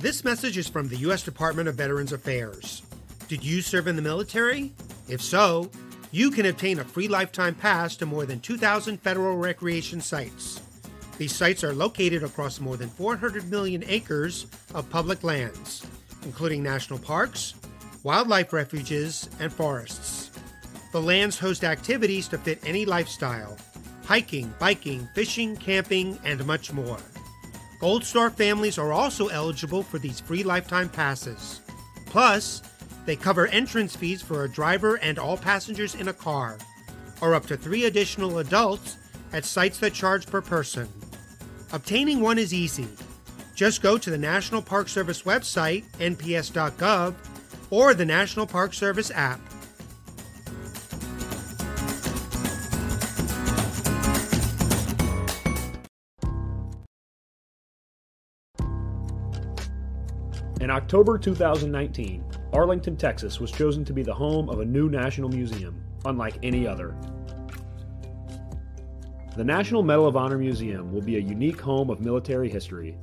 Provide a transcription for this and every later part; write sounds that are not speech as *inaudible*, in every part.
This message is from the U.S. Department of Veterans Affairs. Did you serve in the military? If so, you can obtain a free lifetime pass to more than 2,000 federal recreation sites. These sites are located across more than 400 million acres of public lands, including national parks, wildlife refuges, and forests. The lands host activities to fit any lifestyle hiking, biking, fishing, camping, and much more. Gold Star families are also eligible for these free lifetime passes. Plus, they cover entrance fees for a driver and all passengers in a car, or up to three additional adults at sites that charge per person. Obtaining one is easy. Just go to the National Park Service website, nps.gov, or the National Park Service app. In October 2019, Arlington, Texas was chosen to be the home of a new national museum, unlike any other. The National Medal of Honor Museum will be a unique home of military history.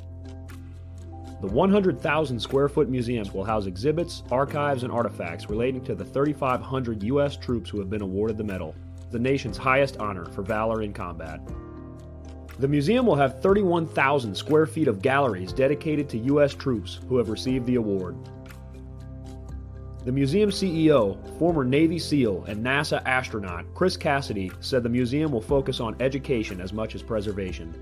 The 100,000 square foot museum will house exhibits, archives, and artifacts relating to the 3,500 U.S. troops who have been awarded the medal, the nation's highest honor for valor in combat. The museum will have 31,000 square feet of galleries dedicated to U.S. troops who have received the award. The museum CEO, former Navy SEAL and NASA astronaut Chris Cassidy said the museum will focus on education as much as preservation.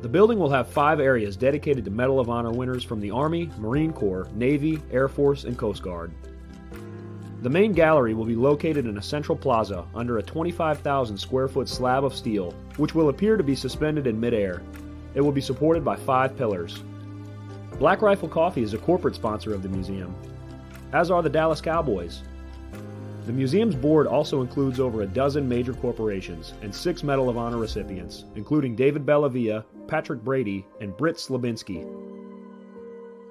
The building will have five areas dedicated to Medal of Honor winners from the Army, Marine Corps, Navy, Air Force, and Coast Guard. The main gallery will be located in a central plaza under a 25,000 square foot slab of steel, which will appear to be suspended in midair. It will be supported by five pillars. Black Rifle Coffee is a corporate sponsor of the museum, as are the Dallas Cowboys. The museum's board also includes over a dozen major corporations and six Medal of Honor recipients, including David Bellavia, Patrick Brady, and Britt Slabinski.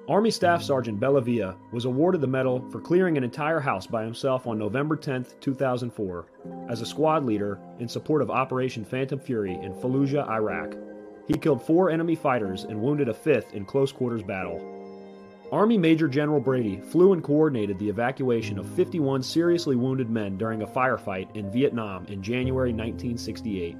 Army Staff Sergeant Bellavia was awarded the medal for clearing an entire house by himself on November 10, 2004, as a squad leader in support of Operation Phantom Fury in Fallujah, Iraq. He killed four enemy fighters and wounded a fifth in close quarters battle. Army Major General Brady flew and coordinated the evacuation of 51 seriously wounded men during a firefight in Vietnam in January 1968.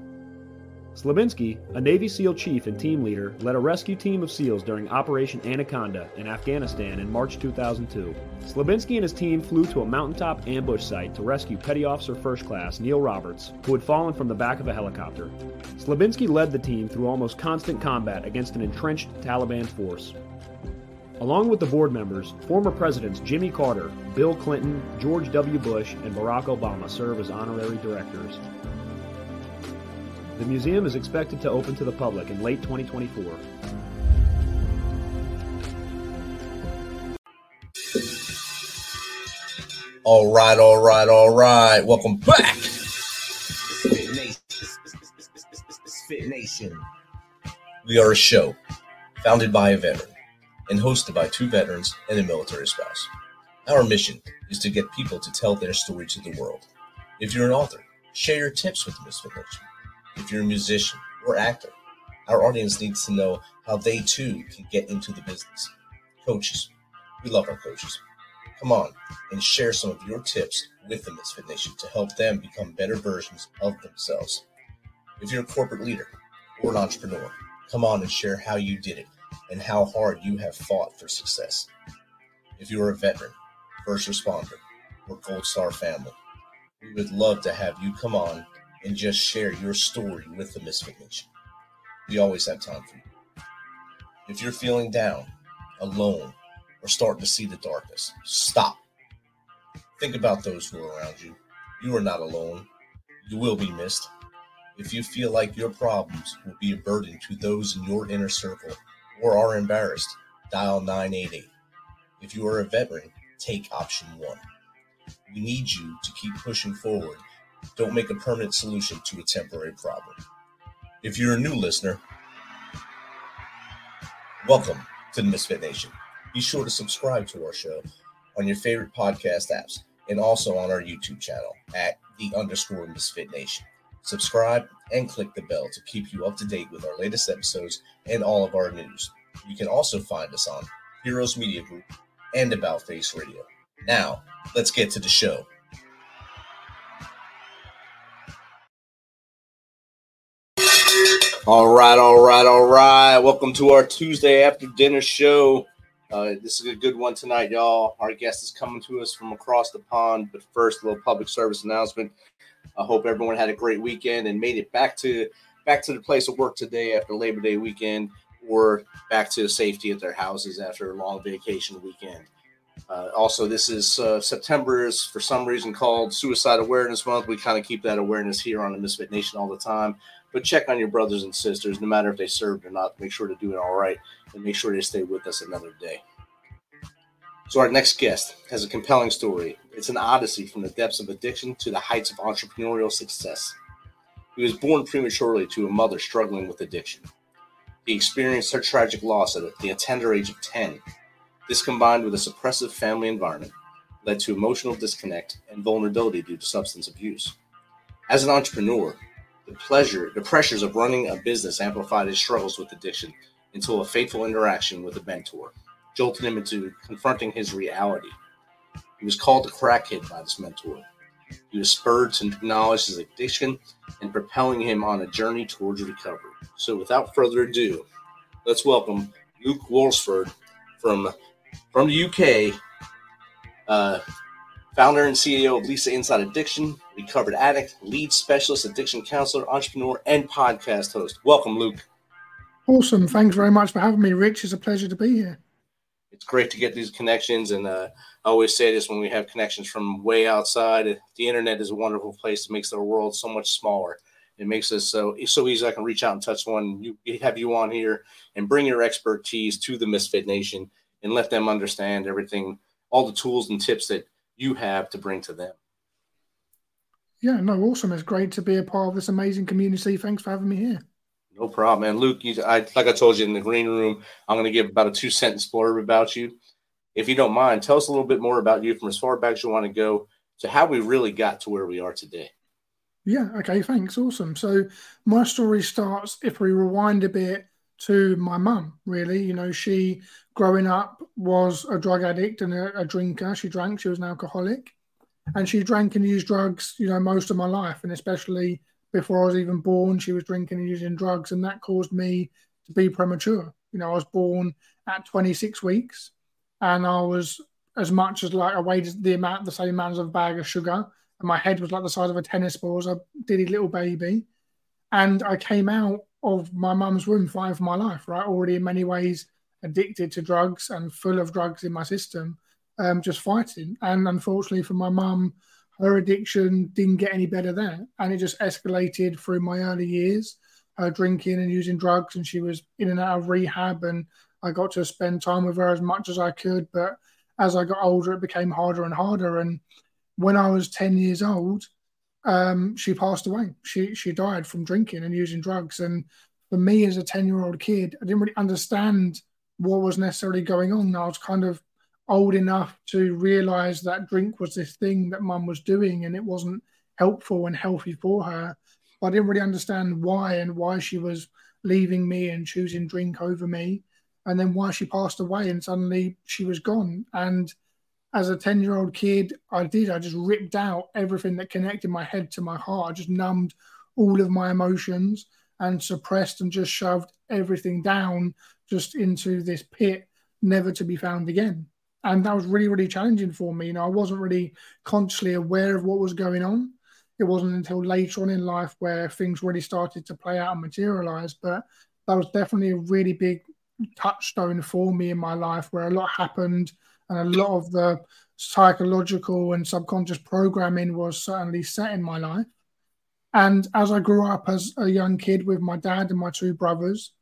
Slabinski, a Navy SEAL chief and team leader, led a rescue team of SEALs during Operation Anaconda in Afghanistan in March 2002. Slabinski and his team flew to a mountaintop ambush site to rescue Petty Officer First Class Neil Roberts, who had fallen from the back of a helicopter. Slabinski led the team through almost constant combat against an entrenched Taliban force. Along with the board members, former presidents Jimmy Carter, Bill Clinton, George W. Bush, and Barack Obama serve as honorary directors. The museum is expected to open to the public in late 2024. All right, all right, all right. Welcome back. Fit Nation. We are a show founded by a veteran and hosted by two veterans and a military spouse. Our mission is to get people to tell their story to the world. If you're an author, share your tips with the Misfit Nation. If you're a musician or actor, our audience needs to know how they too can get into the business. Coaches, we love our coaches. Come on and share some of your tips with the Misfit Nation to help them become better versions of themselves. If you're a corporate leader or an entrepreneur, come on and share how you did it and how hard you have fought for success. If you're a veteran, first responder, or Gold Star family, we would love to have you come on and just share your story with the Misfit Nation. We always have time for you. If you're feeling down, alone, or starting to see the darkness, stop. Think about those who are around you. You are not alone. You will be missed. If you feel like your problems will be a burden to those in your inner circle or are embarrassed, dial 988. If you are a veteran, take option one. We need you to keep pushing forward. Don't make a permanent solution to a temporary problem. If you're a new listener, welcome to the Misfit Nation. Be sure to subscribe to our show on your favorite podcast apps and also on our YouTube channel at the underscore Misfit Nation. Subscribe and click the bell to keep you up to date with our latest episodes and all of our news. You can also find us on Heroes Media Group and About Face Radio. Now, let's get to the show. All right, all right, all right. Welcome to our Tuesday after dinner show. Uh, this is a good one tonight, y'all. Our guest is coming to us from across the pond. But first, a little public service announcement. I hope everyone had a great weekend and made it back to back to the place of work today after Labor Day weekend, or back to safety at their houses after a long vacation weekend. Uh, also, this is uh, September is for some reason called Suicide Awareness Month. We kind of keep that awareness here on the Misfit Nation all the time. But check on your brothers and sisters, no matter if they served or not. Make sure to do it all right and make sure they stay with us another day. So, our next guest has a compelling story. It's an odyssey from the depths of addiction to the heights of entrepreneurial success. He was born prematurely to a mother struggling with addiction. He experienced her tragic loss at the tender age of 10. This combined with a suppressive family environment led to emotional disconnect and vulnerability due to substance abuse. As an entrepreneur, the pleasure, the pressures of running a business amplified his struggles with addiction until a fateful interaction with a mentor jolted him into confronting his reality. He was called a crackhead by this mentor. He was spurred to acknowledge his addiction and propelling him on a journey towards recovery. So, without further ado, let's welcome Luke Worsfold from from the UK, uh, founder and CEO of Lisa Inside Addiction, recovered addict, lead specialist, addiction counselor, entrepreneur, and podcast host. Welcome, Luke. Awesome. Thanks very much for having me, Rich. It's a pleasure to be here. It's great to get these connections. And uh, I always say this when we have connections from way outside. The internet is a wonderful place. It makes the world so much smaller. It makes us so so easy. I can reach out and touch one. You have you on here and bring your expertise to the Misfit Nation and let them understand everything, all the tools and tips that you have to bring to them. Yeah, no, awesome. It's great to be a part of this amazing community. Thanks for having me here. No problem, man. Luke, you, I, like I told you in the green room, I'm going to give about a two sentence blurb about you. If you don't mind, tell us a little bit more about you from as far back as you want to go to how we really got to where we are today. Yeah, okay, thanks. Awesome. So, my story starts if we rewind a bit to my mum, really. You know, she growing up was a drug addict and a, a, drinker. She drank, she was an alcoholic. And she drank and used drugs, you know, most of my life. And especially before I was even born, she was drinking and using drugs. And that caused me to be premature. You know, I was born at 26 weeks and I was as much as like I weighed the amount, the same amount as a bag of sugar. And my head was like the size of a tennis ball as a diddy little baby. And I came out of my mum's room five of my life, right? Already in many ways addicted to drugs and full of drugs in my system, um, just fighting. And unfortunately for my mum, her addiction didn't get any better there. And it just escalated through my early years, her drinking and using drugs. And she was in and out of rehab. And I got to spend time with her as much as I could. But as I got older, it became harder and harder. And when I was 10 years old, um, she passed away. She she died from drinking and using drugs. And for me, as a ten year old kid, I didn't really understand what was necessarily going on. I was kind of old enough to realize that drink was this thing that mum was doing, and it wasn't helpful and healthy for her. But I didn't really understand why and why she was leaving me and choosing drink over me, and then why she passed away and suddenly she was gone. And as a 10 year old kid, I did. I just ripped out everything that connected my head to my heart. I just numbed all of my emotions and suppressed and just shoved everything down just into this pit, never to be found again. And that was really, really challenging for me. You know, I wasn't really consciously aware of what was going on. It wasn't until later on in life where things really started to play out and materialize. But that was definitely a really big touchstone for me in my life where a lot happened and a lot of the psychological and subconscious programming was certainly set in my life. And as I grew up as a young kid with my dad and my two brothers,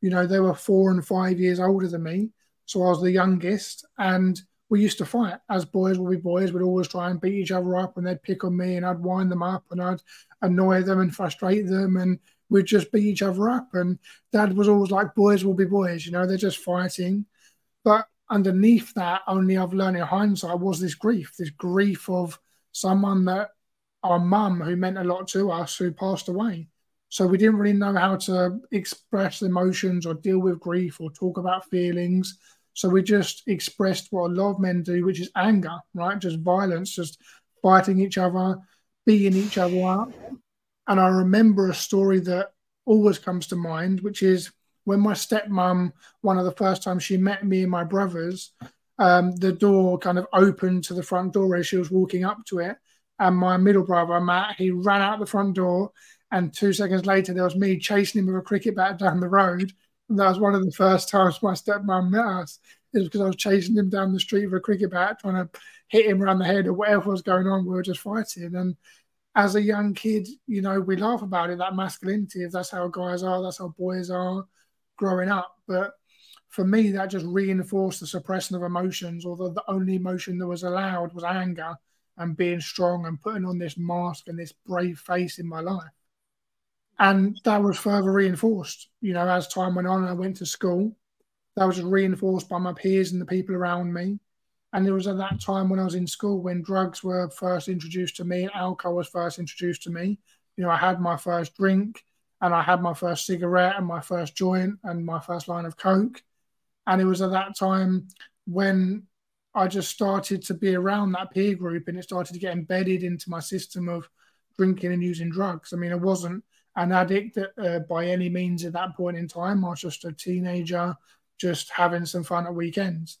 you know, they were four and five years older than me. So I was the youngest. And we used to fight. As boys will be boys, we'd always try and beat each other up and they'd pick on me and I'd wind them up and I'd annoy them and frustrate them and we'd just beat each other up. And dad was always like, boys will be boys, you know, they're just fighting. But underneath that, only I've learned in hindsight was this grief, this grief of someone that our mum, who meant a lot to us, who passed away. So we didn't really know how to express emotions or deal with grief or talk about feelings. So we just expressed what a lot of men do, which is anger, right? Just violence, just fighting each other, beating each other up. And I remember a story that always comes to mind, which is when my stepmom, one of the first times she met me and my brothers, um, the door kind of opened to the front door as she was walking up to it. And my middle brother, Matt, he ran out the front door and two seconds later, there was me chasing him with a cricket bat down the road. And that was one of the first times my stepmom met us. It was because I was chasing him down the street with a cricket bat, trying to hit him around the head or whatever was going on. We were just fighting. And as a young kid, you know, we laugh about it, that masculinity, if that's how guys are, that's how boys are growing up. But for me, that just reinforced the suppression of emotions, although the only emotion that was allowed was anger and being strong and putting on this mask and this brave face in my life. And that was further reinforced, you know, as time went on I went to school. That was reinforced by my peers and the people around me. And it was at that time when I was in school when drugs were first introduced to me and alcohol was first introduced to me. You know, I had my first drink and I had my first cigarette and my first joint and my first line of coke. And it was at that time when I just started to be around that peer group and it started to get embedded into my system of drinking and using drugs. I mean, I wasn't an addict uh, by any means at that point in time. I was just a teenager, just having some fun at weekends.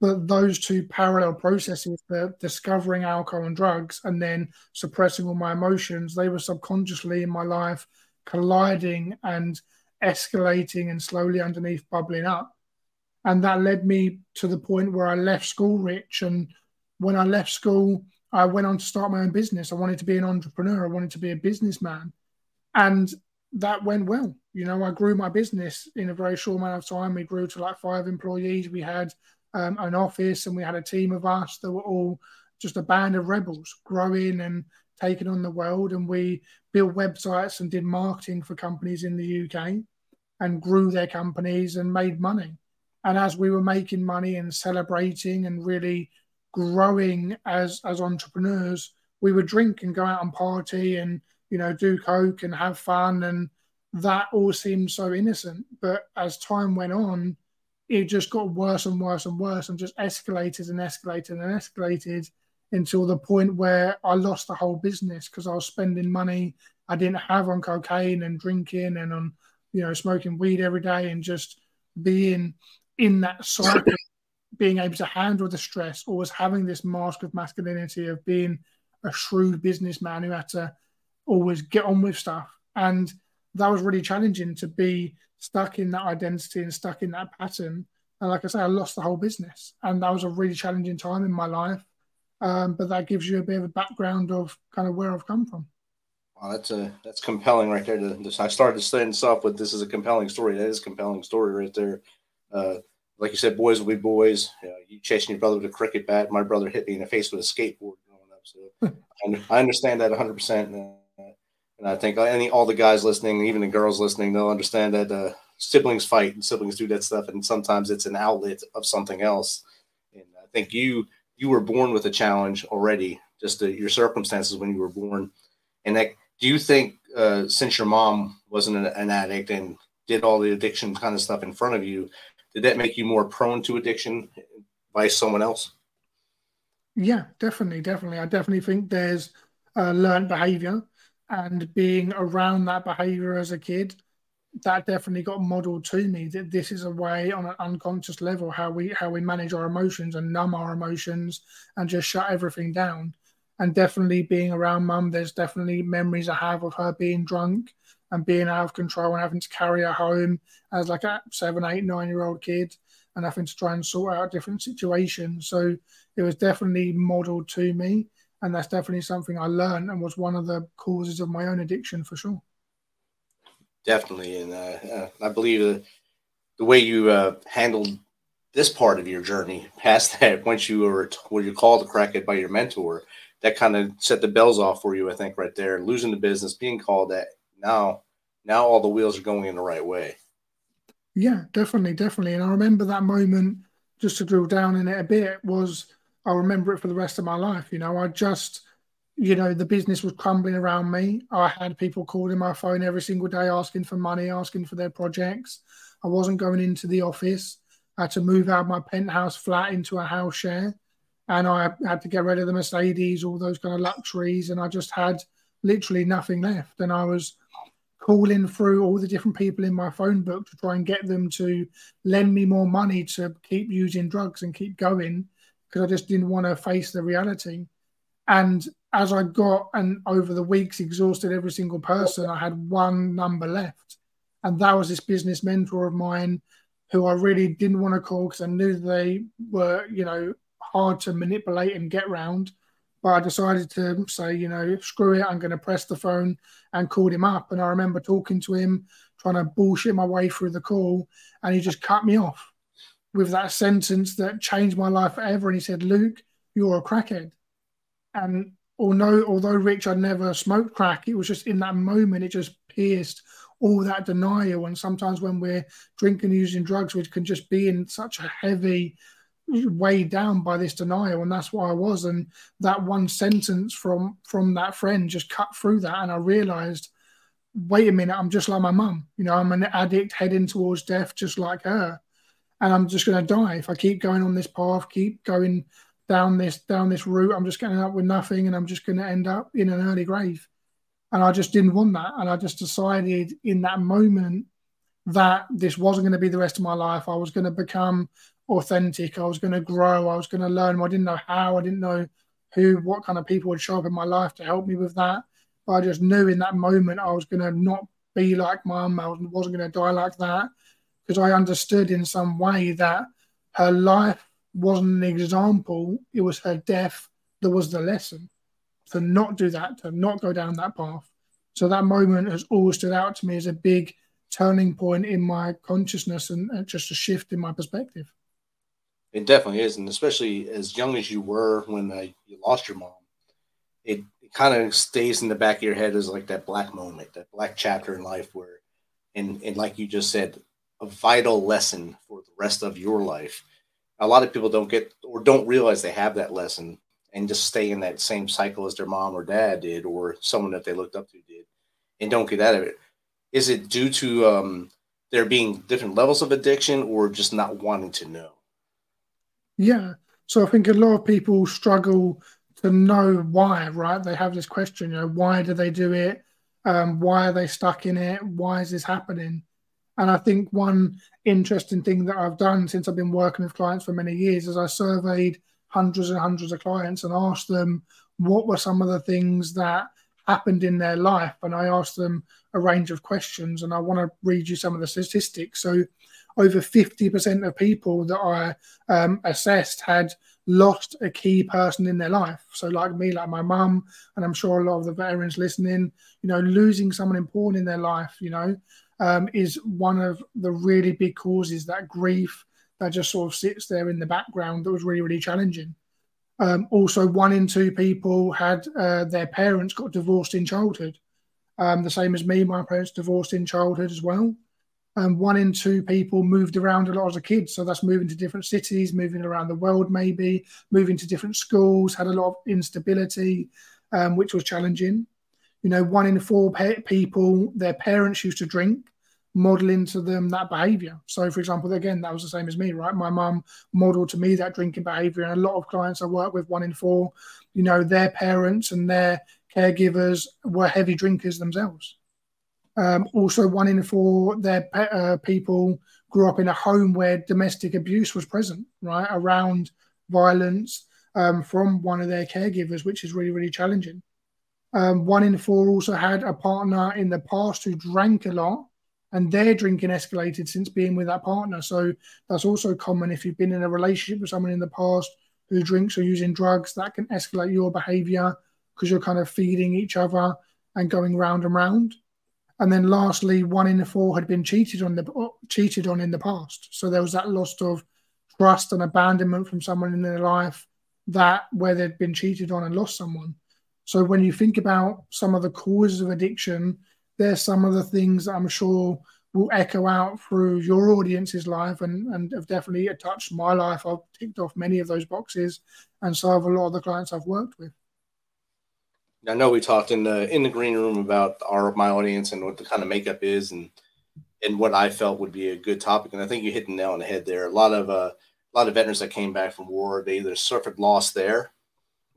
But those two parallel processes, the discovering alcohol and drugs and then suppressing all my emotions, they were subconsciously in my life colliding and escalating and slowly underneath bubbling up. And that led me to the point where I left school rich. And when I left school, I went on to start my own business. I wanted to be an entrepreneur, I wanted to be a businessman and that went well. You know, I grew my business in a very short amount of time. We grew to like five employees. We had um, an office and we had a team of us that were all just a band of rebels growing and taking on the world. And we built websites and did marketing for companies in the UK and grew their companies and made money. And as we were making money and celebrating and really growing as as entrepreneurs, we would drink and go out and party and you know, do coke and have fun, and that all seemed so innocent. But as time went on, it just got worse and worse and worse, and just escalated and escalated and escalated until the point where I lost the whole business because I was spending money I didn't have on cocaine and drinking and on, you know, smoking weed every day and just being in that cycle, *laughs* being able to handle the stress, always having this mask of masculinity of being a shrewd businessman who had to always get on with stuff. And that was really challenging to be stuck in that identity and stuck in that pattern. And like I say, I lost the whole business. And that was a really challenging time in my life. Um, but that gives you a bit of a background of kind of where I've come from. Wow, that's a that's compelling right there. To, I started to stand this off with this is a compelling story. That is a compelling story right there. Uh, like you said, boys will be boys. You, know, you chasing your brother with a cricket bat. My brother hit me in the face with a skateboard growing up. So I, I understand that 100. percent and I think any all the guys listening, even the girls listening, they'll understand that uh, siblings fight and siblings do that stuff, and sometimes it's an outlet of something else. And I think you you were born with a challenge already, just the, your circumstances when you were born. And that, do you think uh, since your mom wasn't an, an addict and did all the addiction kind of stuff in front of you, did that make you more prone to addiction by someone else? Yeah, definitely, definitely. I definitely think there's uh, learned behavior and being around that behavior as a kid that definitely got modeled to me that this is a way on an unconscious level how we how we manage our emotions and numb our emotions and just shut everything down and definitely being around mum there's definitely memories i have of her being drunk and being out of control and having to carry her home as like a seven eight nine year old kid and having to try and sort out different situations so it was definitely modeled to me and that's definitely something I learned and was one of the causes of my own addiction for sure. Definitely, and uh, uh, I believe the, the way you uh, handled this part of your journey *laughs* past that, once you were were you called to crack it by your mentor, that kind of set the bells off for you. I think right there, losing the business, being called that now, now all the wheels are going in the right way. Yeah, definitely, definitely. And I remember that moment. Just to drill down in it a bit was I'll remember it for the rest of my life. You know, I just you know, the business was crumbling around me. I had people calling my phone every single day asking for money, asking for their projects. I wasn't going into the office. I had to move out my penthouse flat into a house share. And I had to get rid of the Mercedes, all those kind of luxuries. And I just had literally nothing left. And I was calling through all the different people in my phone book to try and get them to lend me more money to keep using drugs and keep going because I just didn't want to face the reality. And as I got and over the weeks exhausted every single person, I had one number left. And that was this business mentor of mine who I really didn't want to call because I knew they were, you know, hard to manipulate and get round. But I decided to say, you know, screw it, I'm going to press the phone and called him up. And I remember talking to him, trying to bullshit my way through the call, and he just cut me off with that sentence that changed my life forever. And he said, Luke, you're a crackhead. And although although Rich had never smoked crack, it was just in that moment it just pierced all that denial. And sometimes when we're drinking using drugs, we can just be in such a heavy weighed down by this denial. And that's what i was. And that one sentence from from that friend just cut through that. And i realized wait a minute i'm just like my mum. You know i'm an addict heading towards death just like her. And i'm just going to die if i keep going on this path keep going down this down this route. I'm just getting up with nothing, and I'm just going to end up in an early grave. And I just didn't want that, and I just decided in that moment that this wasn't going to be the rest of my life. I was going to become authentic. I was going to grow. I was going to learn. I didn't know how. I didn't know who, what kind of people would show up in my life to help me with that. But I just knew in that moment I was going to not be like mum. I wasn't going to die like that because I understood in some way that her life wasn't an example, it was her death that was the lesson. To not do that, to not go down that path. So that moment has always stood out to me as a big turning point in my consciousness and just a shift in my perspective. It definitely is, and especially as young as you were when you lost your mom, it, it kind of stays in the back of your head as like that black moment, that black chapter in life where, and and like you just said, a vital lesson for the rest of your life a lot of people don't get or don't realize they have that lesson and just stay in that same cycle as their mom or dad did or someone that they looked up to did and don't get out of it. Is it due to um, there being different levels of addiction or just not wanting to know? Yeah. So i think a lot of people struggle to know why right? They have this question you know why do they do it? Um, why are they stuck in it? Why is this happening and I think one interesting thing that I've done since I've been working with clients for many years is I surveyed hundreds and hundreds of clients and asked them what were some of the things that happened in their life. And I asked them a range of questions. And I want to read you some of the statistics. So, over 50% of people that I um, assessed had lost a key person in their life. So, like me, like my mum, and I'm sure a lot of the veterans listening, you know, losing someone important in their life, you know, um, is one of the really big causes that grief that just sort of sits there in the background that was really, really challenging. Um, also, one in two people had uh, their parents got divorced in childhood. Um, the same as me, my parents divorced in childhood as well. Um, one in two people moved around a lot as a kid. So that's moving to different cities, moving around the world, maybe moving to different schools, had a lot of instability, um, which was challenging. You know, one in four people, their parents used to drink, modeling to them that behavior. So, for example, again, that was the same as me, right? My mum modeled to me that drinking behavior. And a lot of clients I work with, one in four, you know, their parents and their caregivers were heavy drinkers themselves. Um, also, one in four, their uh, people grew up in a home where domestic abuse was present, right? Around violence um, from one of their caregivers, which is really, really challenging. Um, one in four also had a partner in the past who drank a lot, and their drinking escalated since being with that partner. So that's also common if you've been in a relationship with someone in the past who drinks or using drugs, that can escalate your behavior because you're kind of feeding each other and going round and round. And then lastly, one in four had been cheated on the cheated on in the past. So there was that loss of trust and abandonment from someone in their life that where they'd been cheated on and lost someone. So when you think about some of the causes of addiction, there's some of the things I'm sure will echo out through your audience's life and, and have definitely touched my life. I've ticked off many of those boxes and so have a lot of the clients I've worked with. I know we talked in the in the green room about our my audience and what the kind of makeup is and and what I felt would be a good topic. And I think you hit the nail on the head there. A lot of uh, a lot of veterans that came back from war, they either suffered loss there,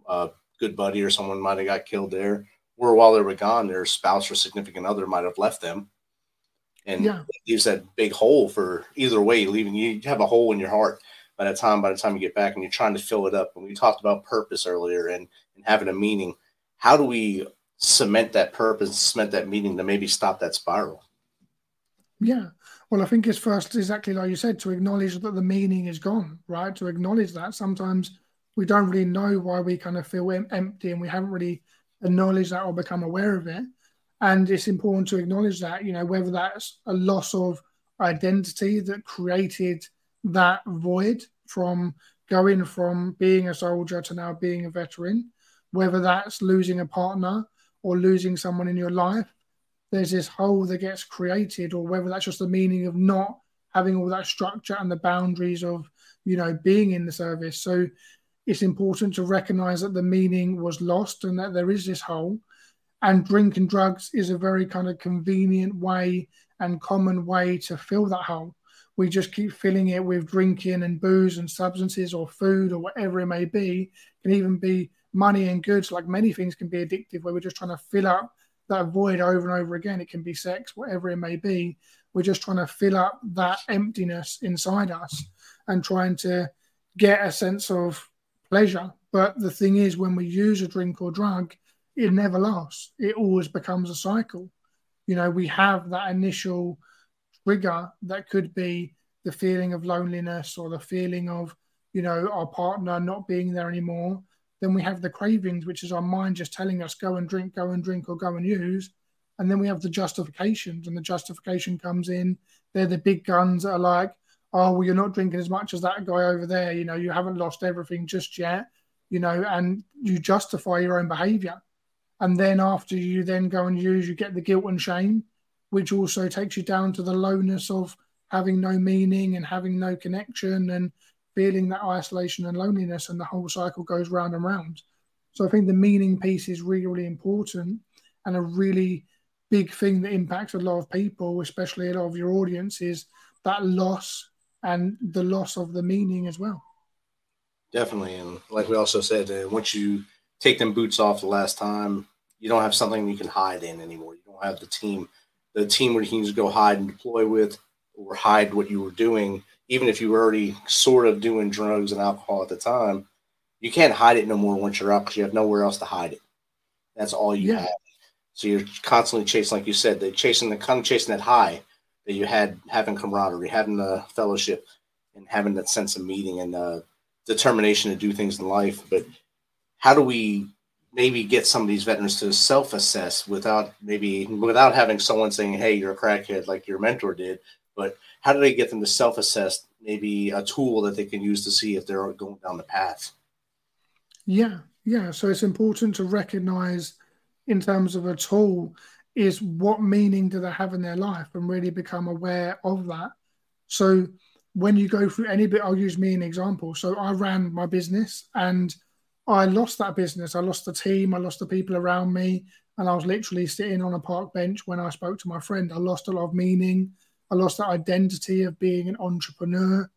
a good buddy or someone might have got killed there, or while they were gone, their spouse or significant other might have left them. And Yeah. it leaves that big hole for either way, leaving you have a hole in your heart by the time by the time you get back and you're trying to fill it up. And we talked about purpose earlier and, and having a meaning. How do we cement that purpose, cement that meaning to maybe stop that spiral? Yeah. Well, I think it's first exactly like you said to acknowledge that the meaning is gone, right? To acknowledge that sometimes we don't really know why we kind of feel empty and we haven't really acknowledged that or become aware of it. And it's important to acknowledge that, you know, whether that's a loss of identity that created that void from going from being a soldier to now being a veteran, whether that's losing a partner or losing someone in your life there's this hole that gets created, or whether that's just the meaning of not having all that structure and the boundaries of, you know, being in the service. So it's important to recognize that the meaning was lost and that there is this hole. And drinking drugs is a very kind of convenient way and common way to fill that hole. We just keep filling it with drinking and booze and substances or food or whatever it may be. It can even be money and goods, like many things can be addictive, where we're just trying to fill up that void over and over again. It can be sex, whatever it may be. We're just trying to fill up that emptiness inside us and trying to get a sense of pleasure. But the thing is, when we use a drink or drug, it never lasts. It always becomes a cycle. You know, we have that initial trigger that could be the feeling of loneliness or the feeling of, you know, our partner not being there anymore then we have the cravings, which is our mind just telling us go and drink, go and drink, or go and use. And then we have the justifications, and the justification comes in. They're the big guns that are like, oh, well, you're not drinking as much as that guy over there. You know, you haven't lost everything just yet, you know, and you justify your own behavior. And then after you then go and use, you get the guilt and shame, which also takes you down to the lowness of having no meaning and having no connection and feeling that isolation and loneliness, and the whole cycle goes round and round. So I think the meaning piece is really, really important and a really big thing that impacts a lot of people, especially a lot of your audience, is that loss and the loss of the meaning as well. Definitely. And like we also said, uh, once you take them boots off the last time, you don't have something you can hide in anymore. You don't have the team, the team where you can just go hide and deploy with or hide what you were doing even if you were already sort of doing drugs and alcohol at the time, you can't hide it no more once you're out because you have nowhere else to hide it. That's all you Yeah. have. So you're constantly chasing, like you said, they're chasing the kind of chasing that high that you had having camaraderie, having the fellowship, and having that sense of meeting and uh, determination to do things in life. But how do we maybe get some of these veterans to self-assess without maybe without having someone saying, "Hey, you're a crackhead," like your mentor did, but how do they get them to self-assess maybe a tool that they can use to see if they're going down the path Yeah, yeah. So it's important to recognize, in terms of a tool, is what meaning do they have in their life and really become aware of that. So when you go through any bit, I'll use me an example. So I ran my business and I lost that business. I lost the team, I lost the people around me, and I was literally sitting on a park bench when I spoke to my friend. I lost a lot of meaning. I lost that identity of being an entrepreneur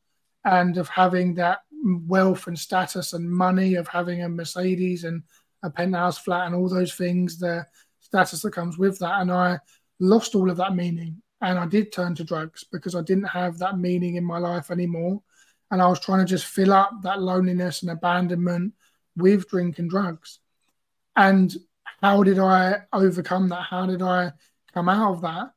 and of having that wealth and status and money of having a Mercedes and a penthouse flat and all those things, the status that comes with that. And I lost all of that meaning. And I did turn to drugs because I didn't have that meaning in my life anymore. And I was trying to just fill up that loneliness and abandonment with drink and drugs. And how did I overcome that? How did I come out of that?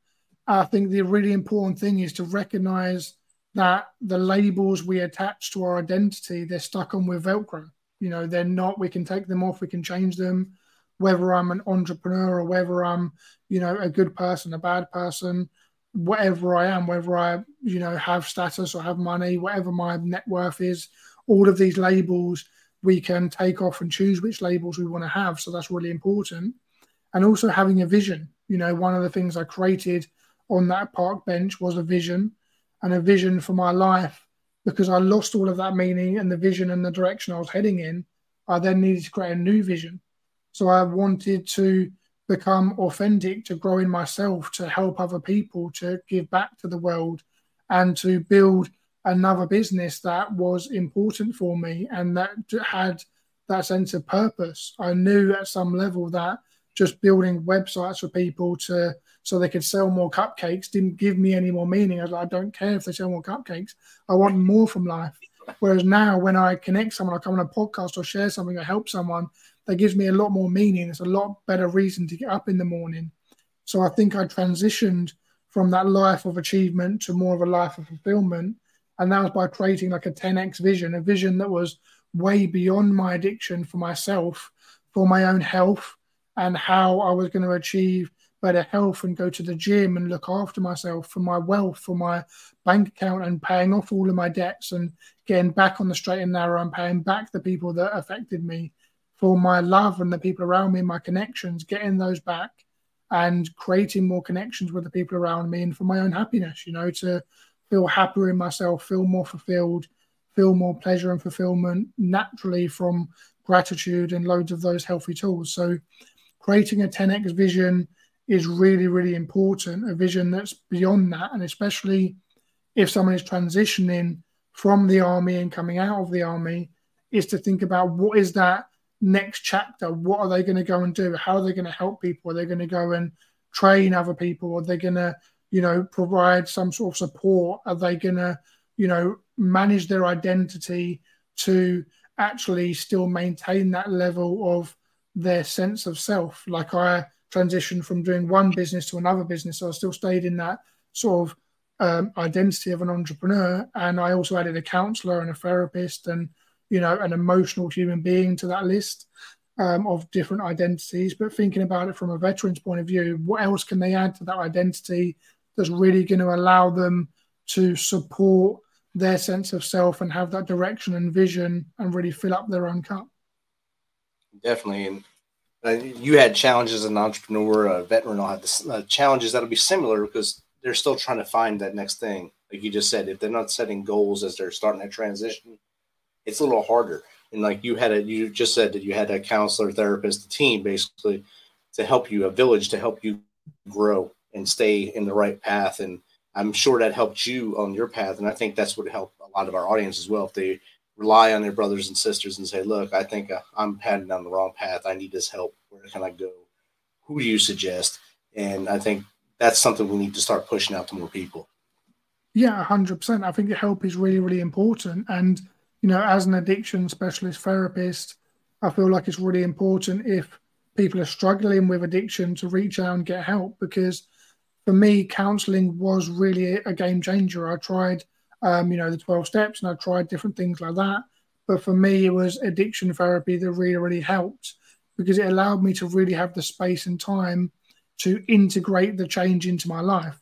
I think the really important thing is to recognize that the labels we attach to our identity, they're stuck on with Velcro. You know, they're not, we can take them off, we can change them, whether I'm an entrepreneur or whether I'm, you know, a good person, a bad person, whatever I am, whether I, you know, have status or have money, whatever my net worth is, all of these labels we can take off and choose which labels we want to have. So that's really important. And also having a vision. You know, one of the things I created on that park bench was a vision and a vision for my life because I lost all of that meaning and the vision and the direction I was heading in. I then needed to create a new vision. So I wanted to become authentic, to grow in myself, to help other people, to give back to the world, and to build another business that was important for me and that had that sense of purpose. I knew at some level that just building websites for people to so they could sell more cupcakes didn't give me any more meaning. I, I don't care if they sell more cupcakes. I want more from life. Whereas now, when I connect someone, I come on a podcast or share something or help someone, that gives me a lot more meaning. It's a lot better reason to get up in the morning. So I think I transitioned from that life of achievement to more of a life of fulfillment. And that was by creating like a 10x vision, a vision that was way beyond my addiction for myself, for my own health, and how I was going to achieve better health and go to the gym and look after myself for my wealth, for my bank account, and paying off all of my debts and getting back on the straight and narrow and paying back the people that affected me for my love and the people around me, my connections, getting those back and creating more connections with the people around me and for my own happiness, you know, to feel happier in myself, feel more fulfilled, feel more pleasure and fulfillment naturally from gratitude and loads of those healthy tools. So creating a 10x vision is really, really important, a vision that's beyond that. And especially if someone is transitioning from the army and coming out of the army, is to think about what is that next chapter? What are they going to go and do? How are they going to help people? Are they going to go and train other people? Are they going to, you know, provide some sort of support? Are they going to, you know, manage their identity to actually still maintain that level of their sense of self? Like I transitioned from doing one business to another business. So I still stayed in that sort of um, identity of an entrepreneur. And I also added a counselor and a therapist and, you know, an emotional human being to that list um, of different identities. But thinking about it from a veteran's point of view, what else can they add to that identity that's really going to allow them to support their sense of self and have that direction and vision and really fill up their own cup? Definitely. And uh, you had challenges as an entrepreneur, a veteran will have this, uh, challenges that'll be similar because they're still trying to find that next thing. Like you just said, if they're not setting goals as they're starting that transition, it's a little harder. And like you had a, you just said that you had a counselor, therapist, a team basically to help you, a village to help you grow and stay in the right path. And I'm sure that helped you on your path. And I think that's what helped a lot of our audience as well. If they rely on their brothers and sisters and say, look, I think uh, I'm heading down the wrong path. I need this help. Where can I go? Who do you suggest? And I think that's something we need to start pushing out to more people. Yeah, 100%. I think help is really, really important. And, you know, as an addiction specialist therapist, I feel like it's really important if people are struggling with addiction to reach out and get help because for me, counseling was really a game changer. I tried um, you know, the 12 steps, and I tried different things like that. But for me, it was addiction therapy that really, really helped because it allowed me to really have the space and time to integrate the change into my life.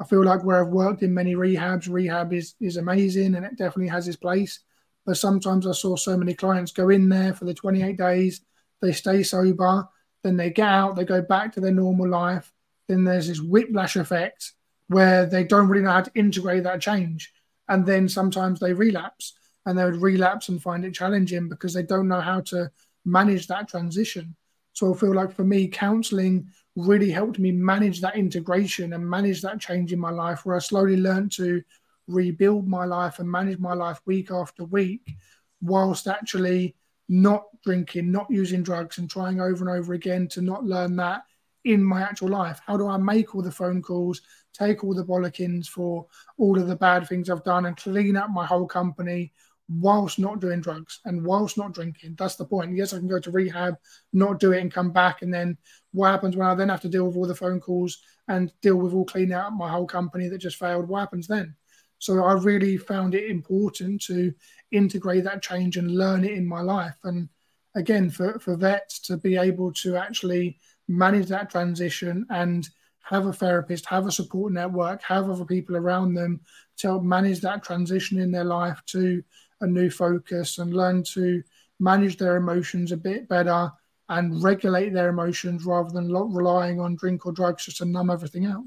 I feel like where I've worked in many rehabs, rehab is is amazing and it definitely has its place. But sometimes I saw so many clients go in there for the 28 days, they stay sober, then they get out, they go back to their normal life. Then there's this whiplash effect where they don't really know how to integrate that change and then sometimes they relapse and they would relapse and find it challenging because they don't know how to manage that transition. So I feel like for me, counseling really helped me manage that integration and manage that change in my life where I slowly learned to rebuild my life and manage my life week after week whilst actually not drinking, not using drugs and trying over and over again to not learn that in my actual life. How do I make all the phone calls take all the bollockings for all of the bad things I've done and clean up my whole company whilst not doing drugs and whilst not drinking. That's the point. Yes, I can go to rehab, not do it, and come back. And then what happens when I then have to deal with all the phone calls and deal with all cleaning out my whole company that just failed? What happens then? So I really found it important to integrate that change and learn it in my life. And again, for, for vets to be able to actually manage that transition and have a therapist, have a support network, have other people around them to help manage that transition in their life to a new focus and learn to manage their emotions a bit better and regulate their emotions rather than relying on drink or drugs just to numb everything out.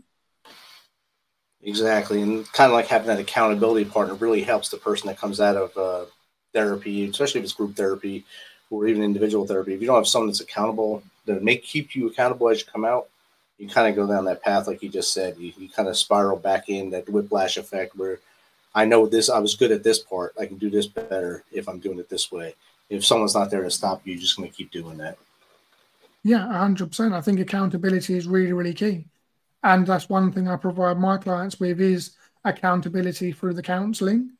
Exactly. And kind of like having that accountability partner really helps the person that comes out of uh, therapy, especially if it's group therapy or even individual therapy, if you don't have someone that's accountable that make keep you accountable as you come out, you kind of go down that path, like you just said. You, you kind of spiral back in that whiplash effect where I know this, I was good at this part. I can do this better if I'm doing it this way. If someone's not there to stop you, you're just going to keep doing that. Yeah, 100%. I think accountability is really, really key. And that's one thing I provide my clients with is accountability through the counseling.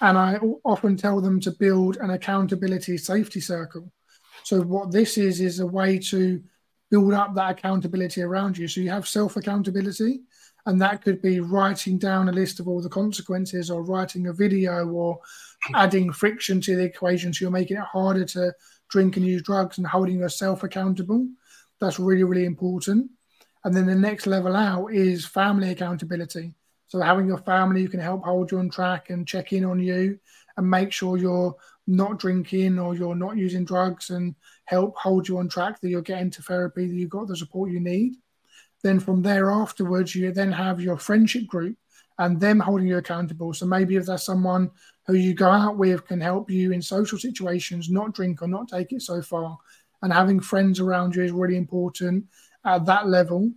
And I often tell them to build an accountability safety circle. So what this is is a way to build up that accountability around you. So you have self accountability, and that could be writing down a list of all the consequences, or writing a video, or adding friction to the equation. So you're making it harder to drink and use drugs and holding yourself accountable. That's really, really important. And then the next level out is family accountability. So having your family who can help hold you on track and check in on you and make sure you're not drinking or you're not using drugs and help hold you on track that you're getting to therapy, that you've got the support you need. Then from there afterwards, you then have your friendship group and them holding you accountable. So maybe if there's someone who you go out with can help you in social situations, not drink or not take it so far. And having friends around you is really important at that level.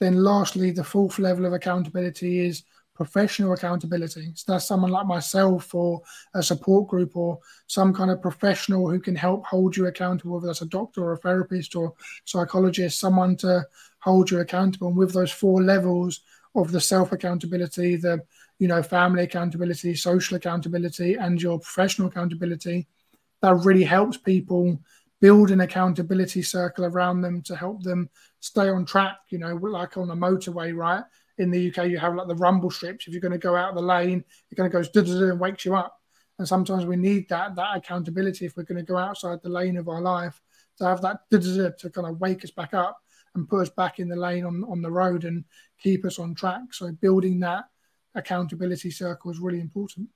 Then lastly, the fourth level of accountability is professional accountability. So that's someone like myself or a support group or some kind of professional who can help hold you accountable, whether that's a doctor or a therapist or psychologist, someone to hold you accountable. And with those four levels of the self accountability, the you know family accountability, social accountability, and your professional accountability, that really helps people build an accountability circle around them to help them stay on track. You know, like on a motorway, right? in the UK, you have like the rumble strips. If you're going to go out of the lane, it kind of goes and wakes you up. And sometimes we need that that accountability if we're going to go outside the lane of our life to have that to kind of wake us back up and put us back in the lane on, on the road and keep us on track. So building that accountability circle is really important.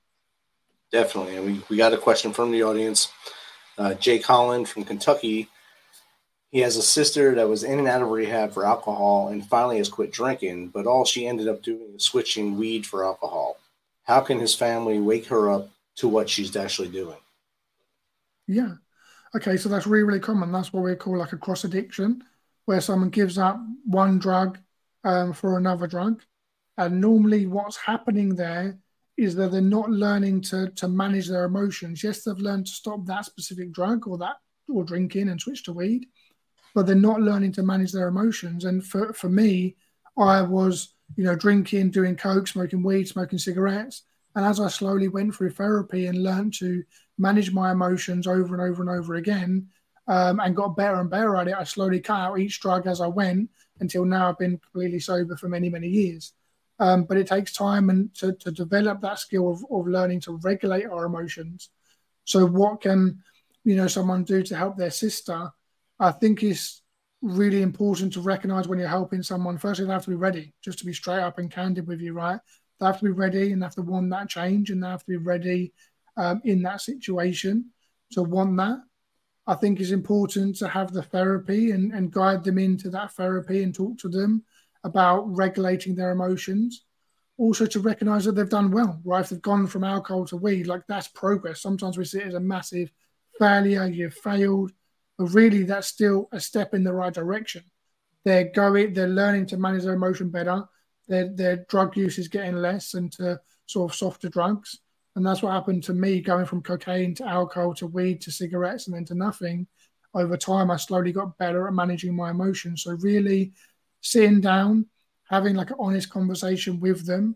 Definitely. And we, we got a question from the audience. Uh, Jake Holland from Kentucky he has a sister that was in and out of rehab for alcohol and finally has quit drinking, but all she ended up doing is switching weed for alcohol. How can his family wake her up to what she's actually doing? Yeah. Okay, so that's really, really common. That's what we call like a cross addiction, where someone gives up one drug um, for another drug. And normally, what's happening there is that they're not learning to, to manage their emotions. Yes, they've learned to stop that specific drug or that or drinking and switch to weed, but they're not learning to manage their emotions. And for, for me, I was, you know, drinking, doing coke, smoking weed, smoking cigarettes. And as I slowly went through therapy and learned to manage my emotions over and over and over again, um, and got better and better at it, I slowly cut out each drug as I went until now I've been completely sober for many, many years. Um, but it takes time and to, to develop that skill of, of learning to regulate our emotions. So, what can you know someone do to help their sister? I think it's really important to recognize when you're helping someone. Firstly, they have to be ready, just to be straight up and candid with you, right? They have to be ready and they have to want that change and they have to be ready um, in that situation to want that. I think it's important to have the therapy and, and guide them into that therapy and talk to them about regulating their emotions. Also, to recognize that they've done well, right? If they've gone from alcohol to weed, like that's progress. Sometimes we see it as a massive failure, you've failed but really that's still a step in the right direction. They're going, they're learning to manage their emotion better. Their their drug use is getting less and to sort of softer drugs. And that's what happened to me going from cocaine to alcohol to weed to cigarettes and then to nothing. Over time, I slowly got better at managing my emotions. So, really sitting down, having like an honest conversation with them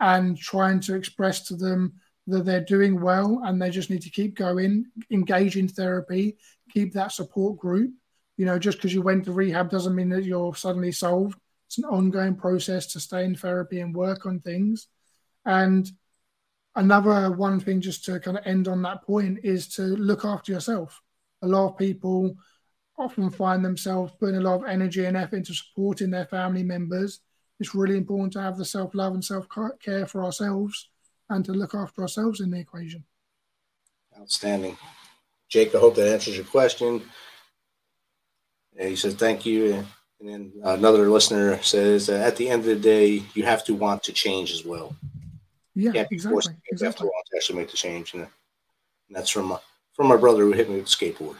and trying to express to them that they're doing well and they just need to keep going, engage in therapy, keep that support group. You know, just because you went to rehab doesn't mean that you're suddenly solved. It's an ongoing process to stay in therapy and work on things. And another one thing, just to kind of end on that point, is to look after yourself. A lot of people often find themselves putting a lot of energy and effort into supporting their family members. It's really important to have the self love and self care for ourselves and to look after ourselves in the equation. Outstanding. Jake, I hope that answers your question. And he says, thank you. And then another listener says, uh, at the end of the day, you have to want to change as well. Yeah, exactly. Forced, exactly. You have to want to actually make the change. And that's from my, from my brother who hit me with a skateboard.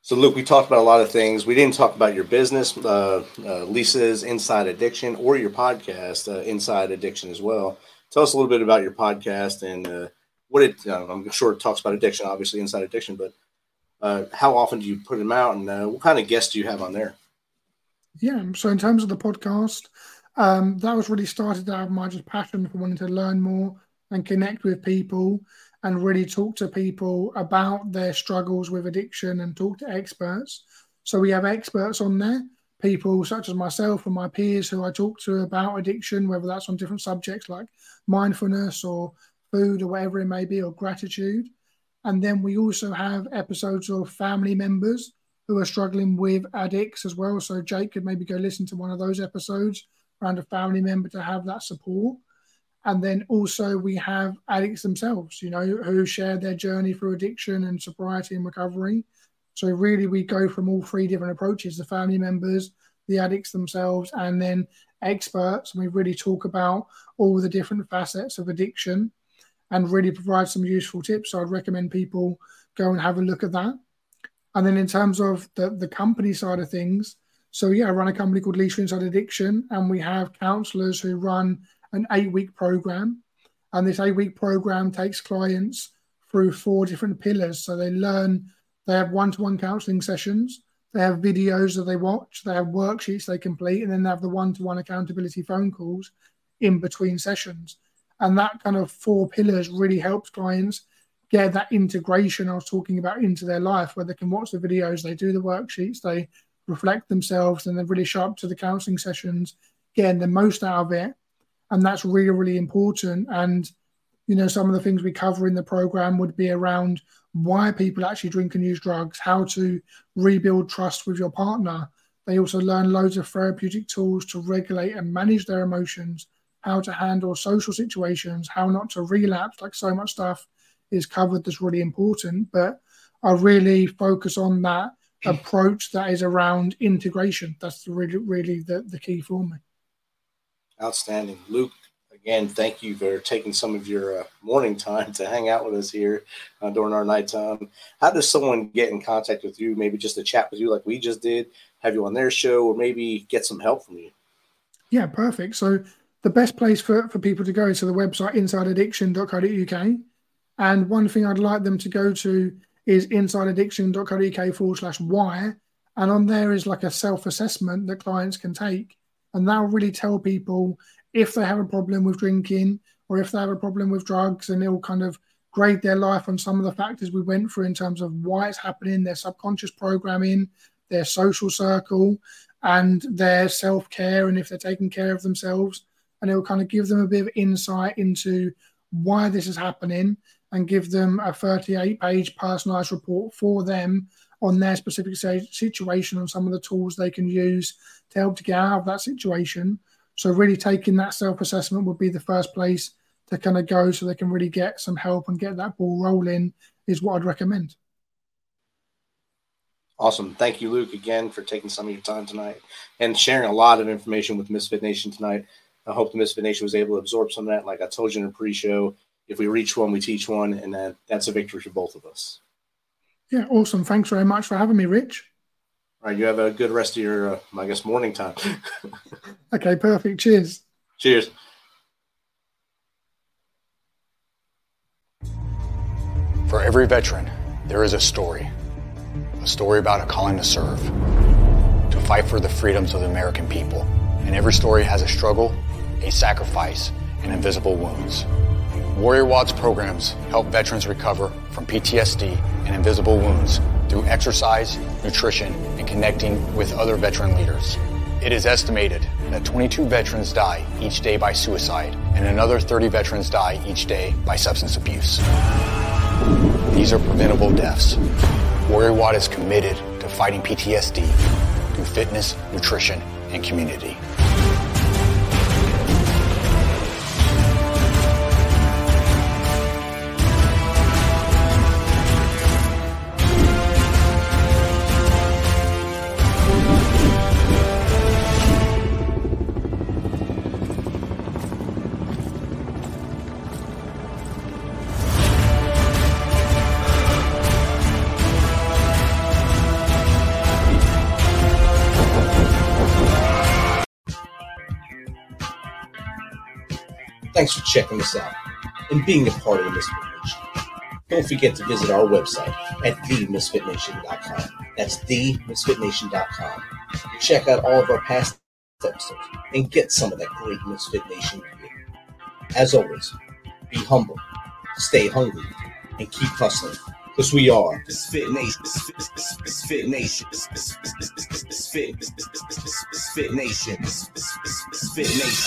So, Luke, we talked about a lot of things. We didn't talk about your business, uh, uh, Lisa's Inside Addiction, or your podcast, uh, Inside Addiction, as well. Tell us a little bit about your podcast and uh, what it. Uh, I'm sure it talks about addiction, obviously, Inside Addiction, but uh, how often do you put them out, and what kind of guests do you have on there? Yeah, so in terms of the podcast, um, that was really started out my just passion for wanting to learn more and connect with people and really talk to people about their struggles with addiction and talk to experts. So we have experts on there, people such as myself and my peers who I talk to about addiction, whether that's on different subjects like mindfulness or food or whatever it may be, or gratitude. And then we also have episodes of family members who are struggling with addicts as well. So Jake could maybe go listen to one of those episodes around a family member to have that support. And then also we have addicts themselves, you know, who share their journey through addiction and sobriety and recovery. So really we go from all three different approaches, the family members, the addicts themselves, and then experts. And we really talk about all the different facets of addiction and really provide some useful tips. So I'd recommend people go and have a look at that. And then in terms of the, the company side of things, so yeah, I run a company called Lisa Inside Addiction, and we have counselors who run an eight week program. And this eight week program takes clients through four different pillars. So they learn, they have one to one counseling sessions, they have videos that they watch, they have worksheets they complete, and then they have the one to one accountability phone calls in between sessions. And that kind of four pillars really helps clients get that integration I was talking about into their life where they can watch the videos, they do the worksheets, they reflect themselves, and they're really sharp to the counseling sessions, getting the most out of it. And that's really really important. And you know some of the things we cover in the program would be around why people actually drink and use drugs how to rebuild trust with your partner. They also learn loads of therapeutic tools to regulate and manage their emotions how to handle social situations how not to relapse like so much stuff is covered that's really important. But i really focus on that approach that is around integration that's really really the, the key for me Outstanding. Luke, again, thank you for taking some of your uh, morning time to hang out with us here uh, during our nighttime. How does someone get in contact with you? Maybe just to chat with you like we just did, have you on their show, or maybe get some help from you? Yeah, perfect. So the best place for, for people to go is to the website insideaddiction.co.uk. And one thing I'd like them to go to is insideaddiction.co.uk forward slash why. And on there is like a self assessment that clients can take and that'll really tell people if they have a problem with drinking or if they have a problem with drugs, and it'll kind of grade their life on some of the factors we went through in terms of why it's happening, their subconscious programming, their social circle, and their self care, and if they're taking care of themselves. And it'll kind of give them a bit of insight into why this is happening and give them a 38 page personalized report for them on their specific situation and some of the tools they can use to help to get out of that situation. So really taking that self-assessment would be the first place to kind of go so they can really get some help and get that ball rolling is what I'd recommend. Awesome. Thank you, Luke, again for taking some of your time tonight and sharing a lot of information with Misfit Nation tonight. I hope the Misfit Nation was able to absorb some of that. Like I told you in the pre-show, if we reach one, we teach one, and that, that's a victory for both of us. Yeah, awesome. Thanks very much for having me, Rich. All right, you have a good rest of your, uh, I guess, morning time. *laughs* okay, perfect. Cheers. Cheers. For every veteran, there is a story. A story about a calling to serve, to fight for the freedoms of the American people. And every story has a struggle, a sacrifice, and invisible wounds. Warrior WOD's programs help veterans recover from PTSD and invisible wounds through exercise, nutrition, and connecting with other veteran leaders. It is estimated that 22 veterans die each day by suicide, and another 30 veterans die each day by substance abuse. These are preventable deaths. Warrior WOD is committed to fighting PTSD through fitness, nutrition, and community. Checking us out and being a part of the Misfit Nation. Don't forget to visit our website at themisfitnation.com. That's themisfitnation.com. Check out all of our past episodes and get some of that great Misfit Nation gear. As always, be humble, stay hungry, and keep hustling. Because we are Misfit Nation. Misfit Nation. Misfit Nation. Misfit Nation.